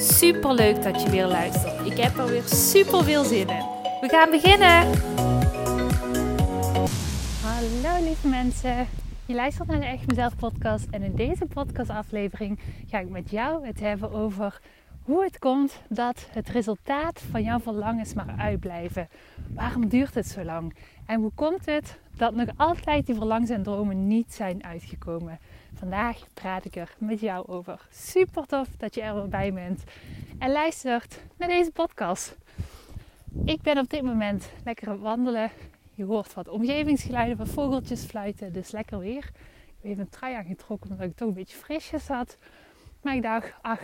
Super leuk dat je weer luistert. Ik heb er weer super veel zin in. We gaan beginnen. Hallo lieve mensen. Je luistert naar de Echt Mezelf podcast en in deze podcastaflevering ga ik met jou het hebben over hoe het komt dat het resultaat van jouw verlangens maar uitblijven. Waarom duurt het zo lang? En hoe komt het dat nog altijd die verlangens en dromen niet zijn uitgekomen? Vandaag praat ik er met jou over. Super tof dat je er bij bent en luistert naar deze podcast. Ik ben op dit moment lekker aan het wandelen. Je hoort wat omgevingsgeluiden, wat vogeltjes fluiten, dus lekker weer. Ik heb even een trui aangetrokken omdat ik toch een beetje frisjes had. Maar ik dacht, ach,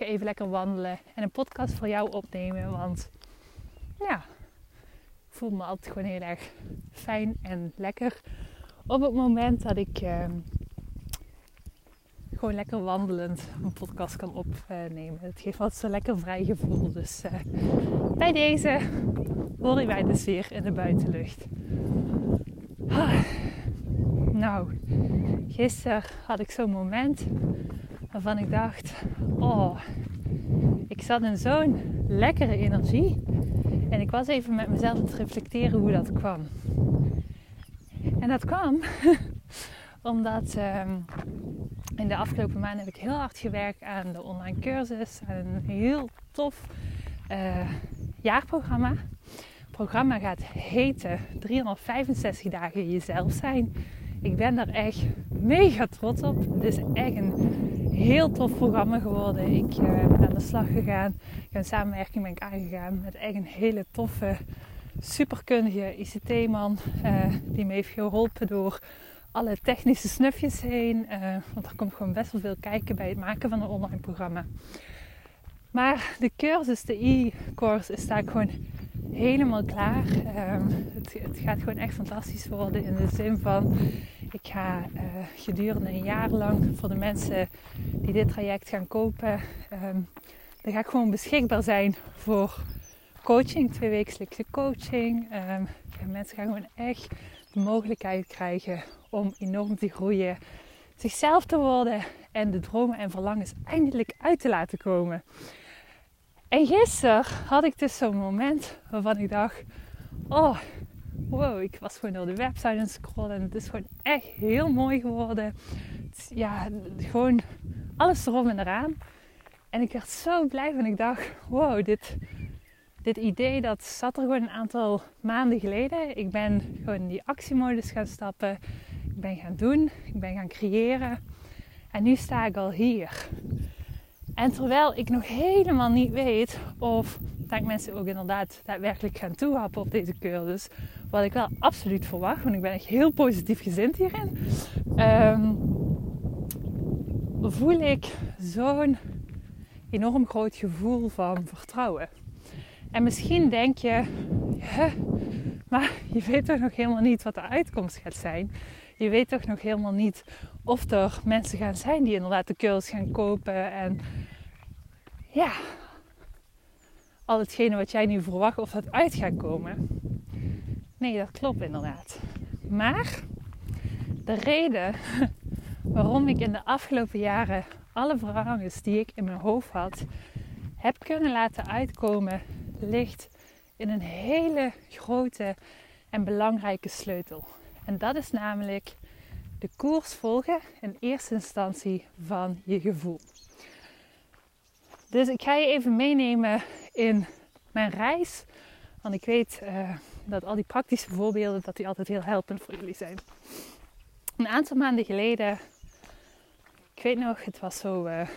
even lekker wandelen en een podcast voor jou opnemen. Want ja, ik voel me altijd gewoon heel erg fijn en lekker. Op het moment dat ik uh, gewoon lekker wandelend een podcast kan opnemen. Het geeft altijd zo'n lekker vrij gevoel. Dus uh, bij deze hoor je mij dus weer in de buitenlucht. Ah. Nou, gisteren had ik zo'n moment waarvan ik dacht: Oh, ik zat in zo'n lekkere energie. En ik was even met mezelf aan het reflecteren hoe dat kwam. En dat kwam omdat um, in de afgelopen maanden heb ik heel hard gewerkt aan de online cursus. Aan een heel tof uh, jaarprogramma. Het programma gaat heten 365 dagen jezelf zijn. Ik ben daar echt mega trots op. Het is echt een heel tof programma geworden. Ik uh, ben aan de slag gegaan. Een samenwerking ben ik aangegaan met echt een hele toffe, superkundige ICT-man. Uh, die me heeft geholpen door alle technische snufjes heen. Uh, want er komt gewoon best wel veel kijken bij het maken van een online programma. Maar de cursus, de e-course, is daar gewoon helemaal klaar. Um, het, gaat gewoon echt fantastisch worden in de zin van... Ik ga uh, gedurende een jaar lang voor de mensen die dit traject gaan kopen... Um, dan ga ik gewoon beschikbaar zijn voor coaching, tweewekelijkse coaching. Um, mensen gaan gewoon echt de mogelijkheid krijgen om enorm te groeien, zichzelf te worden en de dromen en verlangens eindelijk uit te laten komen. En gisteren had ik dus zo'n moment waarvan ik dacht: Oh, wow, ik was gewoon door de website aan het scrollen en het is gewoon echt heel mooi geworden. Ja, gewoon alles erom en eraan. En ik werd zo blij van ik dacht: Wow, dit, dit idee dat zat er gewoon een aantal maanden geleden. Ik ben gewoon in die actiemodus gaan stappen. Ik ben gaan doen. Ik ben gaan creëren. En nu sta ik al hier. En terwijl ik nog helemaal niet weet of dat mensen ook inderdaad daadwerkelijk gaan toehappen op deze cursus. Wat ik wel absoluut verwacht, want ik ben echt heel positief gezind hierin. Um, voel ik zo'n enorm groot gevoel van vertrouwen. En misschien denk je, maar je weet toch nog helemaal niet wat de uitkomst gaat zijn. Je weet toch nog helemaal niet of er mensen gaan zijn die inderdaad de cursus gaan kopen. En ja, al hetgene wat jij nu verwacht, of dat uit gaat komen. Nee, dat klopt inderdaad. Maar de reden waarom ik in de afgelopen jaren alle verlangens die ik in mijn hoofd had, heb kunnen laten uitkomen ligt in een hele grote en belangrijke sleutel. En dat is namelijk de koers volgen in eerste instantie van je gevoel. Dus ik ga je even meenemen in mijn reis. Want ik weet uh, dat al die praktische voorbeelden dat die altijd heel helpend voor jullie zijn. Een aantal maanden geleden, ik weet nog, het was zo uh,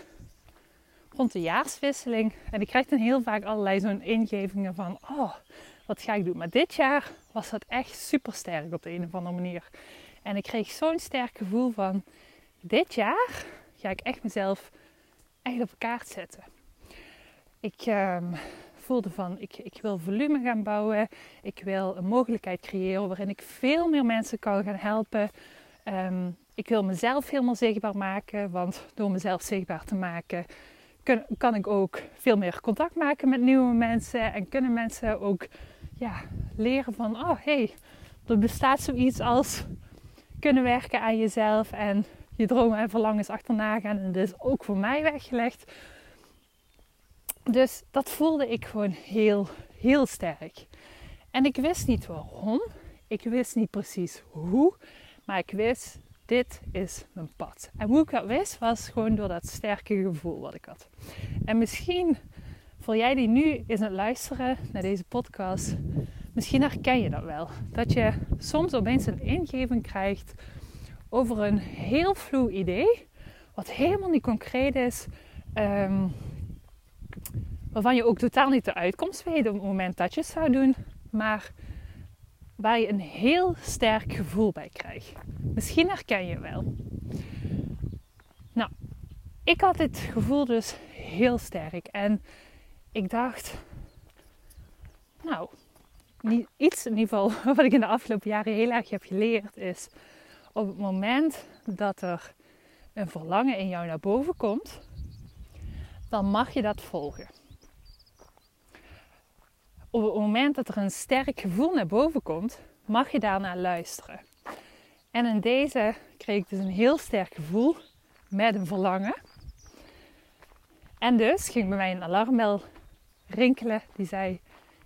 rond de jaarswisseling. En ik krijg dan heel vaak allerlei zo'n ingevingen van, oh, wat ga ik doen? Maar dit jaar was dat echt super sterk op de een of andere manier. En ik kreeg zo'n sterk gevoel van, dit jaar ga ik echt mezelf echt op kaart zetten. Ik ehm, voelde van, ik, ik wil volume gaan bouwen. Ik wil een mogelijkheid creëren waarin ik veel meer mensen kan gaan helpen. Ehm, ik wil mezelf helemaal zichtbaar maken, want door mezelf zichtbaar te maken kan, ik ook veel meer contact maken met nieuwe mensen. En kunnen mensen ook ja, leren van, oh hey, er bestaat zoiets als kunnen werken aan jezelf en je dromen en verlangens achterna gaan. En dat is ook voor mij weggelegd. Dus dat voelde ik gewoon heel, heel sterk. En ik wist niet waarom. Ik wist niet precies hoe. Maar ik wist, dit is mijn pad. En hoe ik dat wist, was gewoon door dat sterke gevoel wat ik had. En misschien voor jij die nu is het luisteren naar deze podcast, misschien herken je dat wel. Dat je soms opeens een ingeving krijgt over een heel vloe idee, wat helemaal niet concreet is, ehm, waarvan je ook totaal niet de uitkomst weet op het moment dat je het zou doen, maar waar je een heel sterk gevoel bij krijgt. Misschien herken je wel. Nou, ik had dit gevoel dus heel sterk en ik dacht, nou, iets in ieder geval wat ik in de afgelopen jaren heel erg heb geleerd is op het moment dat er een verlangen in jou naar boven komt, dan mag je dat volgen. Op het moment dat er een sterk gevoel naar boven komt, mag je daarnaar luisteren. En in deze kreeg ik dus een heel sterk gevoel met een verlangen. En dus ging bij mij een alarmbel rinkelen die zei: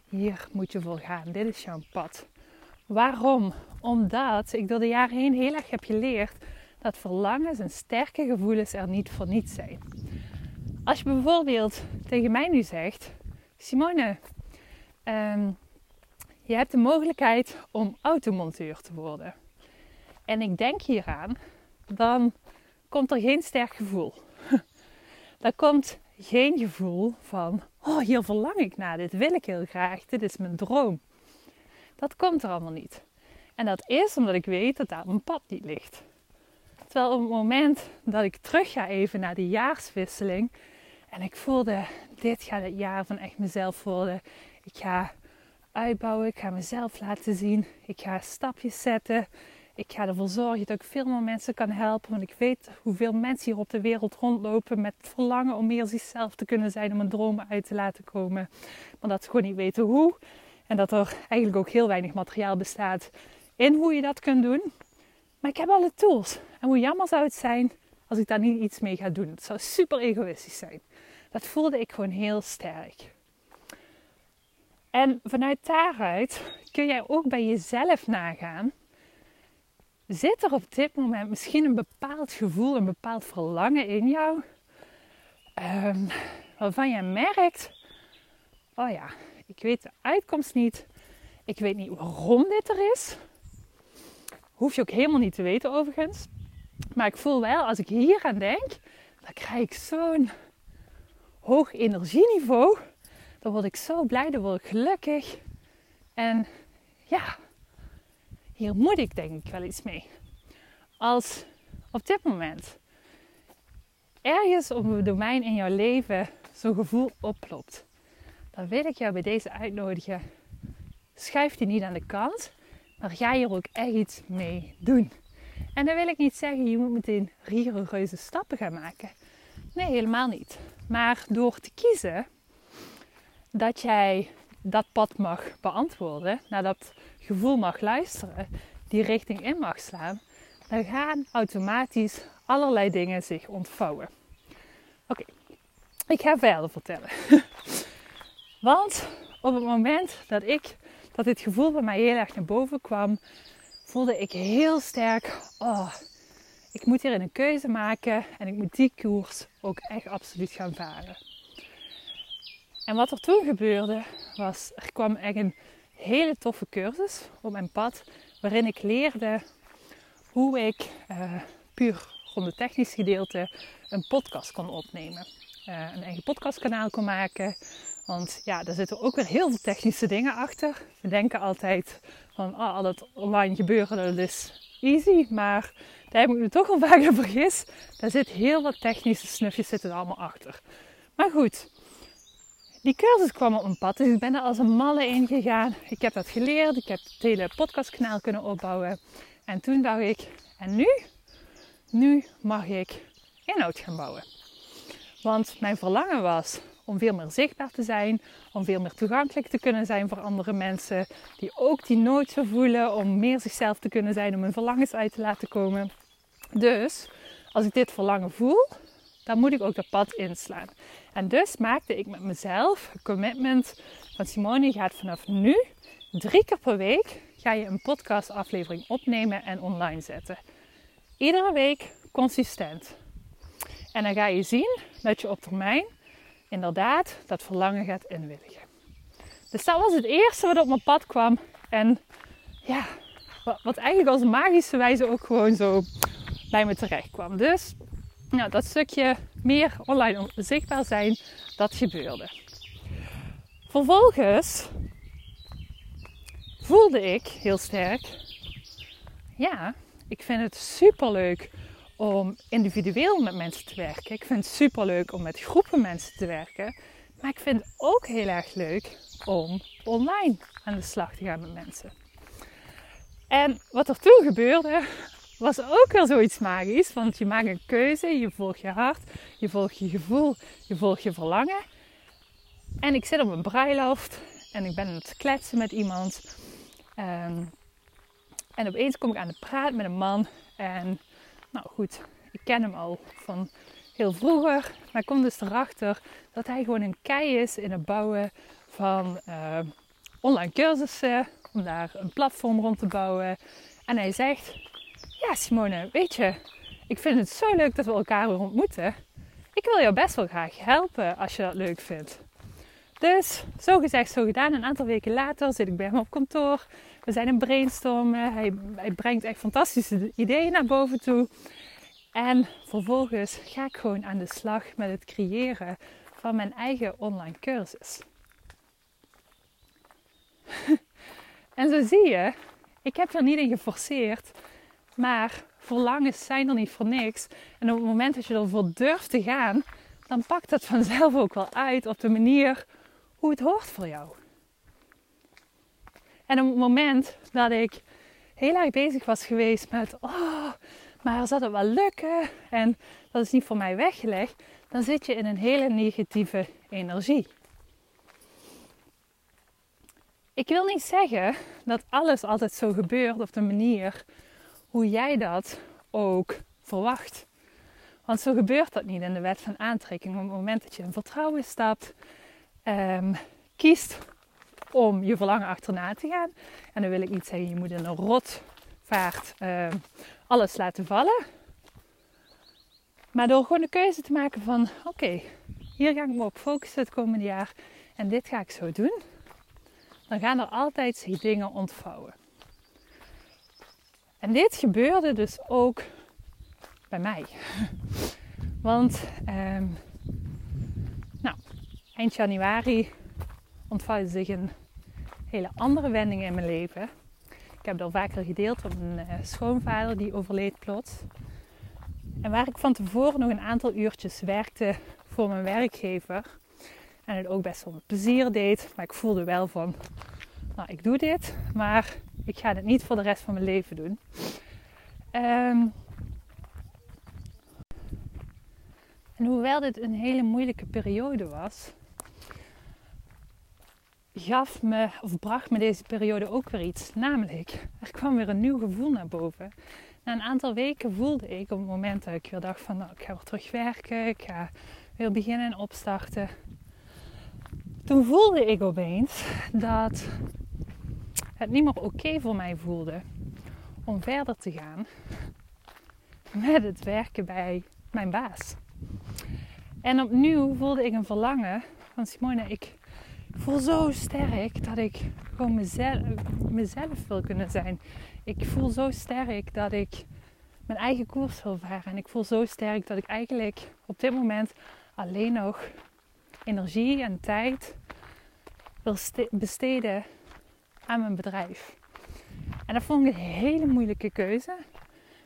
Hier moet je voor gaan, dit is jouw pad. Waarom? Omdat ik door de jaren heen heel erg heb geleerd dat verlangens en sterke gevoelens er niet voor niets zijn. Als je bijvoorbeeld tegen mij nu zegt: Simone, ehm, je hebt de mogelijkheid om automonteur te worden. En ik denk hieraan, dan komt er geen sterk gevoel. Dan komt geen gevoel van, oh hier verlang ik naar, dit wil ik heel graag, dit is mijn droom. Dat komt er allemaal niet. En dat is omdat ik weet dat daar mijn pad niet ligt. Terwijl op het moment dat ik terug ga even naar de jaarswisseling en ik voelde, dit gaat het jaar van echt mezelf worden. Ik ga uitbouwen, ik ga mezelf laten zien, ik ga stapjes zetten. Ik ga ervoor zorgen dat ik veel meer mensen kan helpen. Want ik weet hoeveel mensen hier op de wereld rondlopen met verlangen om meer zichzelf te kunnen zijn, om een dromen uit te laten komen. Maar dat ze gewoon niet weten hoe. En dat er eigenlijk ook heel weinig materiaal bestaat in hoe je dat kunt doen. Maar ik heb alle tools. En hoe jammer zou het zijn als ik daar niet iets mee ga doen. Het zou super egoïstisch zijn. Dat voelde ik gewoon heel sterk. En vanuit daaruit kun jij ook bij jezelf nagaan. Zit er op dit moment misschien een bepaald gevoel, een bepaald verlangen in jou? Um, waarvan je merkt, oh ja, ik weet de uitkomst niet. Ik weet niet waarom dit er is. Hoef je ook helemaal niet te weten overigens. Maar ik voel wel, als ik hier aan denk, dan krijg ik zo'n hoog energieniveau. Dan word ik zo blij, dan word ik gelukkig. En ja, hier moet ik denk ik wel iets mee. Als op dit moment ergens op een domein in jouw leven zo'n gevoel oplopt, dan wil ik jou bij deze uitnodigen. Schuif die niet aan de kant, maar ga hier ook echt iets mee doen. En dan wil ik niet zeggen, je moet meteen rigoureuze stappen gaan maken. Nee, helemaal niet. Maar door te kiezen dat jij dat pad mag beantwoorden, naar dat gevoel mag luisteren, die richting in mag slaan, dan gaan automatisch allerlei dingen zich ontvouwen. Oké, ik ga verder vertellen. Want op het moment dat ik dat dit gevoel bij mij heel erg naar boven kwam, voelde ik heel sterk: oh, ik moet hier een keuze maken en ik moet die koers ook echt absoluut gaan varen. En wat er toen gebeurde, was er kwam echt een hele toffe cursus op mijn pad, waarin ik leerde hoe ik uh, puur rond het technisch gedeelte een podcast kon opnemen. Uh, een eigen podcastkanaal kon maken. Want ja, daar zitten ook weer heel veel technische dingen achter. We denken altijd van oh, al dat online gebeuren, dat is easy. Maar daar heb ik me toch al vaak vergis. Daar zit heel wat technische snufjes zitten allemaal achter. Maar goed, die cursus kwam op mijn pad. Dus ik ben er als een malle in gegaan. Ik heb dat geleerd. Ik heb het hele podcastkanaal kunnen opbouwen. En toen dacht ik, en nu? Nu mag ik inhoud gaan bouwen. Want mijn verlangen was om veel meer zichtbaar te zijn, om veel meer toegankelijk te kunnen zijn voor andere mensen die ook die nood zo voelen om meer zichzelf te kunnen zijn, om hun verlangens uit te laten komen. Dus als ik dit verlangen voel, dan moet ik ook dat pad inslaan. En dus maakte ik met mezelf een commitment van Simone, gaat vanaf nu drie keer per week ga je een podcastaflevering opnemen en online zetten. Iedere week consistent. En dan ga je zien dat je op termijn inderdaad dat verlangen gaat inwilligen. Dus dat was het eerste wat op mijn pad kwam. En ja, wat eigenlijk als magische wijze ook gewoon zo bij me terecht kwam. Dus nou, dat stukje meer online zichtbaar zijn, dat gebeurde. Vervolgens voelde ik heel sterk, ja, ik vind het super leuk om individueel met mensen te werken. Ik vind het super leuk om met groepen mensen te werken. Maar ik vind het ook heel erg leuk om online aan de slag te gaan met mensen. En wat er toen gebeurde, was ook weer zoiets magisch. Want je maakt een keuze, je volgt je hart, je volgt je gevoel, je volgt je verlangen. En ik zit op een bruiloft en ik ben aan het kletsen met iemand. Um, en opeens kom ik aan de praat met een man. En nou goed, ik ken hem al van heel vroeger. Maar ik kom dus erachter dat hij gewoon een kei is in het bouwen van uh, online cursussen. Om daar een platform rond te bouwen. En hij zegt, ja Simone, weet je, ik vind het zo leuk dat we elkaar weer ontmoeten. Ik wil jou best wel graag helpen als je dat leuk vindt. Dus zo gezegd, zo gedaan. Een aantal weken later zit ik bij hem op kantoor. We zijn in brainstormen. Hij, hij brengt echt fantastische ideeën naar boven toe. En vervolgens ga ik gewoon aan de slag met het creëren van mijn eigen online cursus. en zo zie je, ik heb er niet in geforceerd, maar verlangens zijn er niet voor niks. En op het moment dat je ervoor durft te gaan, dan pakt dat vanzelf ook wel uit op de manier hoe het hoort voor jou. En op het moment dat ik heel erg bezig was geweest met, oh, maar zal het wel lukken? En dat is niet voor mij weggelegd. Dan zit je in een hele negatieve energie. Ik wil niet zeggen dat alles altijd zo gebeurt op de manier hoe jij dat ook verwacht. Want zo gebeurt dat niet in de wet van aantrekking. Op het moment dat je in vertrouwen stapt, um, kiest om je verlangen achterna te gaan. En dan wil ik niet zeggen, je moet in een rotvaart uh, alles laten vallen. Maar door gewoon de keuze te maken van, oké, hier ga ik me op focussen het komende jaar. En dit ga ik zo doen. Dan gaan er altijd dingen ontvouwen. En dit gebeurde dus ook bij mij. Want um, nou, eind januari ontvouwde zich een hele andere wending in mijn leven. Ik heb het al vaker gedeeld van mijn uh, schoonvader die overleed plots. En waar ik van tevoren nog een aantal uurtjes werkte voor mijn werkgever. En het ook best wel met plezier deed. Maar ik voelde wel van, nou ik doe dit, maar ik ga dit niet voor de rest van mijn leven doen. Um, en hoewel dit een hele moeilijke periode was, gaf me of bracht me deze periode ook weer iets. Namelijk, er kwam weer een nieuw gevoel naar boven. Na een aantal weken voelde ik op het moment dat ik weer dacht van nou, ik ga weer terug werken, ik ga weer beginnen en opstarten. Toen voelde ik opeens dat het niet meer oké voor mij voelde om verder te gaan met het werken bij mijn baas. En opnieuw voelde ik een verlangen van Simone, ik voel zo sterk dat ik gewoon mezelf, mezelf wil kunnen zijn. Ik voel zo sterk dat ik mijn eigen koers wil varen. En ik voel zo sterk dat ik eigenlijk op dit moment alleen nog energie en tijd wil besteden aan mijn bedrijf. En dat vond ik een hele moeilijke keuze.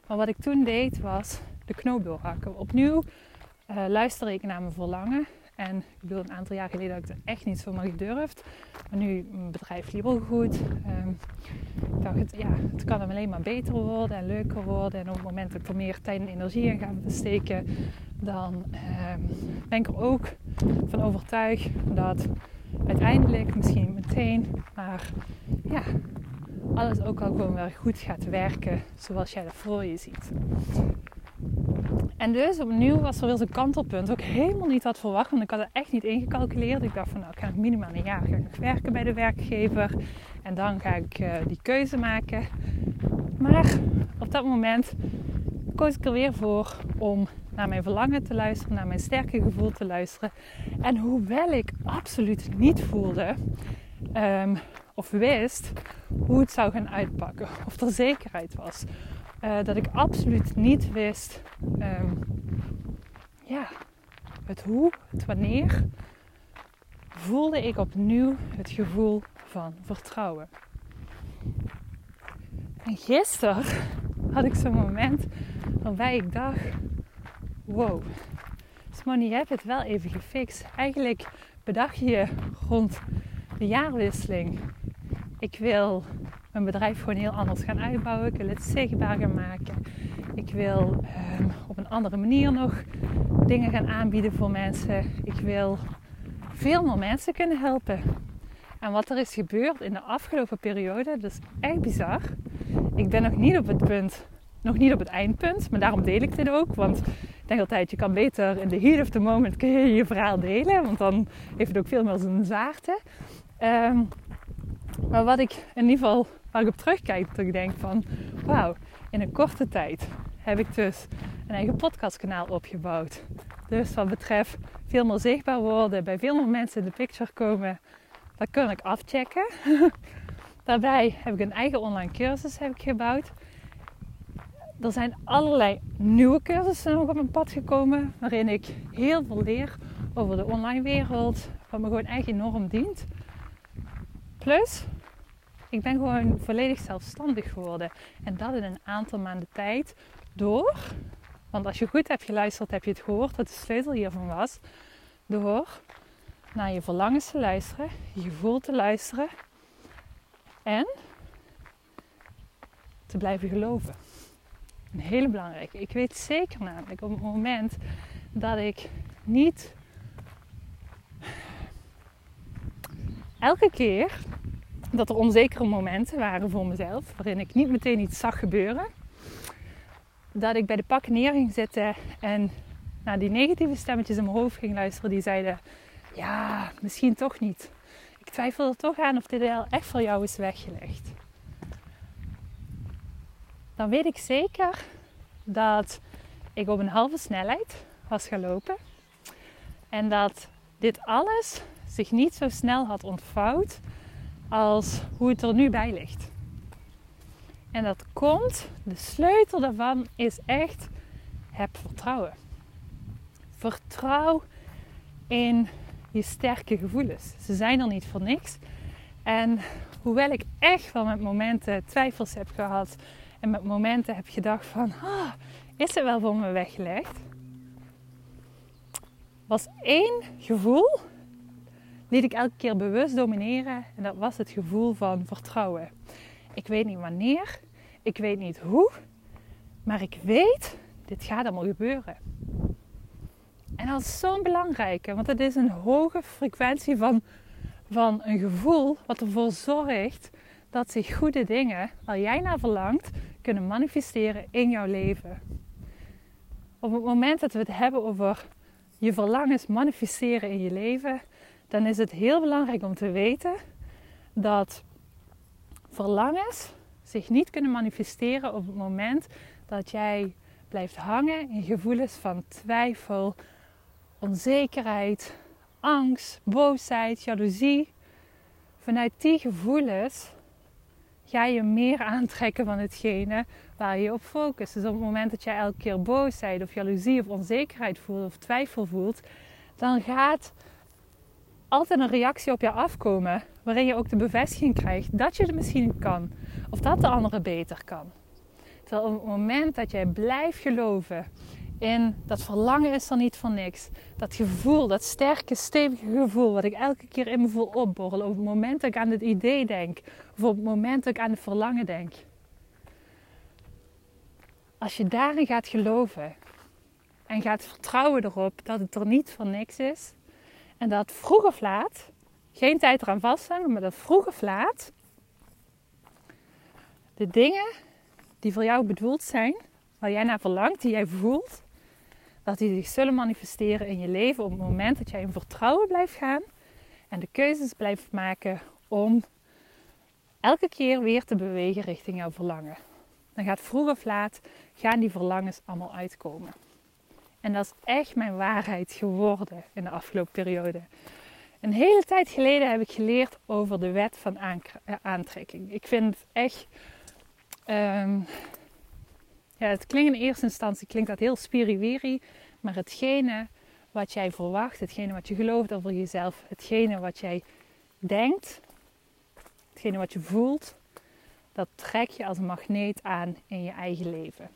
Maar wat ik toen deed was de knoop doorhakken. Opnieuw uh, luister ik naar mijn verlangen En ik bedoel, een aantal jaar geleden had ik het echt niet zomaar gedurfd. Maar nu, mijn bedrijf liep al goed. Um, ik dacht, het, ja, het kan alleen maar beter worden en leuker worden. En op het moment dat ik er meer tijd en energie in ga besteken, dan um, ben ik er ook van overtuigd dat uiteindelijk, misschien meteen, maar ja, alles ook al gewoon weer goed gaat werken zoals jij dat voor je ziet. En dus opnieuw was er weer zo'n kantelpunt. Ook helemaal niet had verwacht, want ik had het echt niet ingecalculeerd. Ik dacht van nou, ik ga nog minimaal een jaar ga ik werken bij de werkgever. En dan ga ik uh, die keuze maken. Maar op dat moment koos ik er weer voor om naar mijn verlangen te luisteren, naar mijn sterke gevoel te luisteren. En hoewel ik absoluut niet voelde um, of wist hoe het zou gaan uitpakken, of er zekerheid was, uh, dat ik absoluut niet wist um, ja, het hoe, het wanneer, voelde ik opnieuw het gevoel van vertrouwen. En gisteren had ik zo'n moment waarbij ik dacht: wow, Smony, je hebt het wel even gefixt. Eigenlijk bedacht je rond de jaarwisseling: ik wil mijn bedrijf gewoon heel anders gaan uitbouwen. Ik wil het zichtbaar gaan maken. Ik wil um, op een andere manier nog dingen gaan aanbieden voor mensen. Ik wil veel meer mensen kunnen helpen. En wat er is gebeurd in de afgelopen periode, dat is echt bizar. Ik ben nog niet op het punt, nog niet op het eindpunt, maar daarom deel ik dit ook. Want denk altijd, je kan beter in de heat of the moment kun je je verhaal delen, want dan heeft het ook veel meer zijn zwaarte. Um, maar wat ik in ieder geval, waar ik op terugkijk, dat ik denk van, wauw, in een korte tijd heb ik dus een eigen podcastkanaal opgebouwd. Dus wat betreft veel meer zichtbaar worden, bij veel meer mensen in de picture komen, dat kan ik afchecken. Daarbij heb ik een eigen online cursus heb ik gebouwd. Er zijn allerlei nieuwe cursussen nog op mijn pad gekomen, waarin ik heel veel leer over de online wereld, wat me gewoon echt enorm dient. Plus, ik ben gewoon volledig zelfstandig geworden. En dat in een aantal maanden tijd door, want als je goed hebt geluisterd, heb je het gehoord wat de sleutel hiervan was. Door naar je verlangens te luisteren, je gevoel te luisteren en te blijven geloven. Hele belangrijke. Ik weet zeker namelijk op het moment dat ik niet elke keer dat er onzekere momenten waren voor mezelf, waarin ik niet meteen iets zag gebeuren. Dat ik bij de pakken neer ging zitten en naar die negatieve stemmetjes in mijn hoofd ging luisteren, die zeiden: Ja, misschien toch niet. Ik twijfel er toch aan of dit deel echt voor jou is weggelegd. Dan weet ik zeker dat ik op een halve snelheid was gaan lopen. En dat dit alles zich niet zo snel had ontvouwd als hoe het er nu bij ligt. En dat komt, de sleutel daarvan is echt, heb vertrouwen. Vertrouw in je sterke gevoelens. Ze zijn er niet voor niks. En hoewel ik echt wel met momenten twijfels heb gehad met momenten heb gedacht van, ah, is het wel voor me weggelegd? Was één gevoel liet ik elke keer bewust domineren. En dat was het gevoel van vertrouwen. Ik weet niet wanneer, ik weet niet hoe, maar ik weet, dit gaat allemaal gebeuren. En dat is zo'n belangrijke, want het is een hoge frequentie van, van een gevoel wat ervoor zorgt dat zich goede dingen waar jij naar verlangt kunnen manifesteren in jouw leven. Op het moment dat we het hebben over je verlangens manifesteren in je leven, dan is het heel belangrijk om te weten dat verlangens zich niet kunnen manifesteren op het moment dat jij blijft hangen in gevoelens van twijfel, onzekerheid, angst, boosheid, jaloezie. Vanuit die gevoelens ga je meer aantrekken van hetgene waar je op focust. Dus op het moment dat jij elke keer boosheid of jaloezie of onzekerheid voelt of twijfel voelt, dan gaat altijd een reactie op je afkomen. Waarin je ook de bevestiging krijgt dat je het misschien kan. Of dat de andere beter kan. Terwijl op het moment dat jij blijft geloven in dat verlangen is er niet voor niks. Dat gevoel, dat sterke, stevige gevoel, wat ik elke keer in me voel opborrelen. Op het moment dat ik aan het idee denk, of op het moment dat ik aan het verlangen denk. Als je daarin gaat geloven en gaat vertrouwen erop dat het er niet voor niks is. En dat vroeg of laat, geen tijd eraan vasthangen, maar dat vroeg of laat, de dingen die voor jou bedoeld zijn, waar jij naar verlangt, die jij voelt, dat die zich zullen manifesteren in je leven op het moment dat jij in vertrouwen blijft gaan en de keuzes blijft maken om elke keer weer te bewegen richting jouw verlangen. Dan gaat vroeg of laat gaan die verlangens allemaal uitkomen. En dat is echt mijn waarheid geworden in de afgelopen periode. Een hele tijd geleden heb ik geleerd over de wet van eh, aantrekking. Ik vind het echt. Um, ja, het klinkt in eerste instantie klinkt dat heel spiriwiri, maar hetgene wat jij verwacht, hetgene wat je gelooft over jezelf, hetgene wat jij denkt, hetgene wat je voelt, dat trek je als een magneet aan in je eigen leven.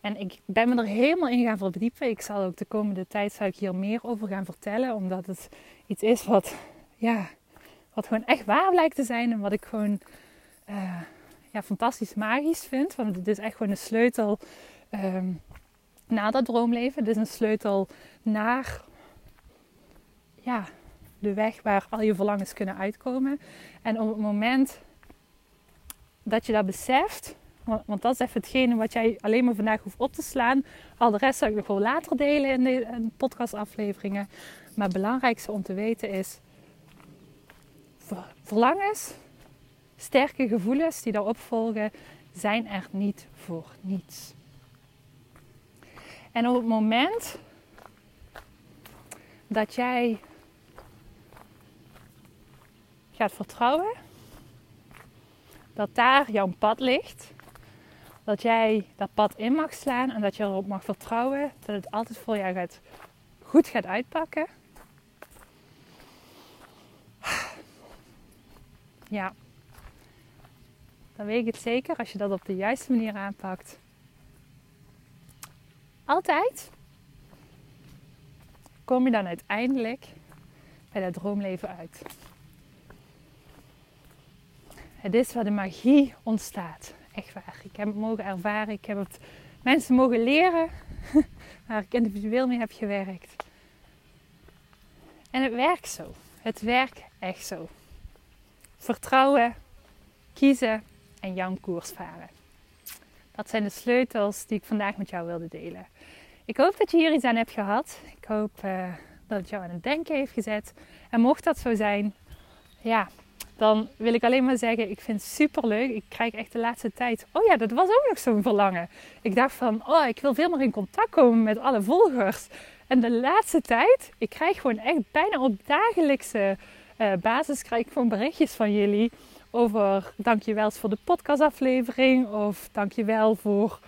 En ik ben me er helemaal in gaan verdiepen. Ik zal ook de komende tijd zal ik hier meer over gaan vertellen. Omdat het iets is wat, ja, wat gewoon echt waar blijkt te zijn. En wat ik gewoon uh, ja, fantastisch magisch vind. Want het is echt gewoon een sleutel um, naar dat droomleven. Het is een sleutel naar ja, de weg waar al je verlangens kunnen uitkomen. En op het moment dat je dat beseft, want, dat is even hetgene wat jij alleen maar vandaag hoeft op te slaan. Al de rest zal ik nog wel later delen in de podcastafleveringen. Maar het belangrijkste om te weten is: verlangens, sterke gevoelens die daarop volgen, zijn er niet voor niets. En op het moment dat jij gaat vertrouwen dat daar jouw pad ligt, dat jij dat pad in mag slaan en dat je erop mag vertrouwen dat het altijd voor jou gaat, goed gaat uitpakken. Ja, dan weet ik het zeker als je dat op de juiste manier aanpakt. Altijd kom je dan uiteindelijk bij dat droomleven uit. Het is waar de magie ontstaat echt waar. Ik heb het mogen ervaren. Ik heb het mensen mogen leren waar ik individueel mee heb gewerkt. En het werkt zo. Het werkt echt zo. Vertrouwen, kiezen en jouw koers varen. Dat zijn de sleutels die ik vandaag met jou wilde delen. Ik hoop dat je hier iets aan hebt gehad. Ik hoop uh, dat het jou aan het denken heeft gezet. En mocht dat zo zijn, ja, dan wil ik alleen maar zeggen, ik vind het super leuk. Ik krijg echt de laatste tijd, oh ja, dat was ook nog zo'n verlangen. Ik dacht van, oh, ik wil veel meer in contact komen met alle volgers. En de laatste tijd, ik krijg gewoon echt bijna op dagelijkse uh, basis, krijg ik gewoon berichtjes van jullie over dankjewel voor de podcastaflevering of dankjewel voor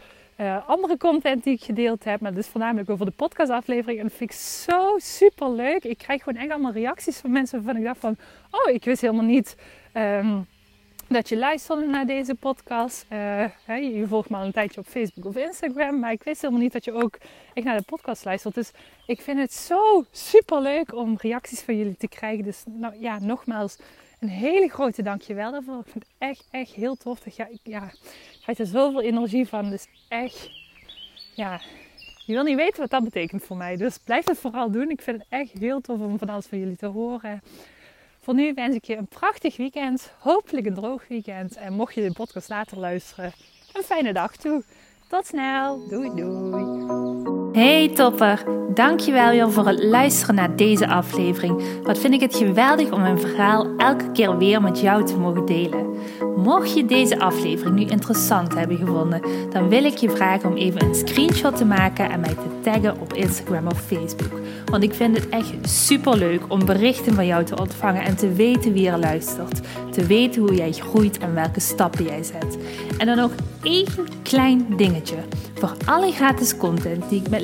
uh, andere content die ik gedeeld heb. Maar dus voornamelijk over de podcastaflevering. En dat vind ik zo super leuk. Ik krijg gewoon echt allemaal reacties van mensen waarvan ik dacht van... Oh, ik wist helemaal niet um, dat je luisterde naar deze podcast. Uh, je volgt me al een tijdje op Facebook of Instagram. Maar ik wist helemaal niet dat je ook echt naar de podcast luistert. Dus ik vind het zo super leuk om reacties van jullie te krijgen. Dus nou, ja, nogmaals een hele grote dankjewel daarvoor. Ik vind het echt, echt heel tof. Dat, ja, ik, krijg er zoveel energie van. Dus echt, ja, je wil niet weten wat dat betekent voor mij. Dus blijf het vooral doen. Ik vind het echt heel tof om van alles van jullie te horen. Voor nu wens ik je een prachtig weekend. Hopelijk een droog weekend. En mocht je de podcast later luisteren, een fijne dag toe. Tot snel. Doei doei. Hey topper, dankjewel joh voor het luisteren naar deze aflevering. Wat vind ik het geweldig om mijn verhaal elke keer weer met jou te mogen delen. Mocht je deze aflevering nu interessant hebben gevonden, dan wil ik je vragen om even een screenshot te maken en mij te taggen op Instagram of Facebook. Want ik vind het echt super leuk om berichten van jou te ontvangen en te weten wie er luistert. Te weten hoe jij groeit en welke stappen jij zet. En dan nog één klein dingetje. Voor alle gratis content die ik met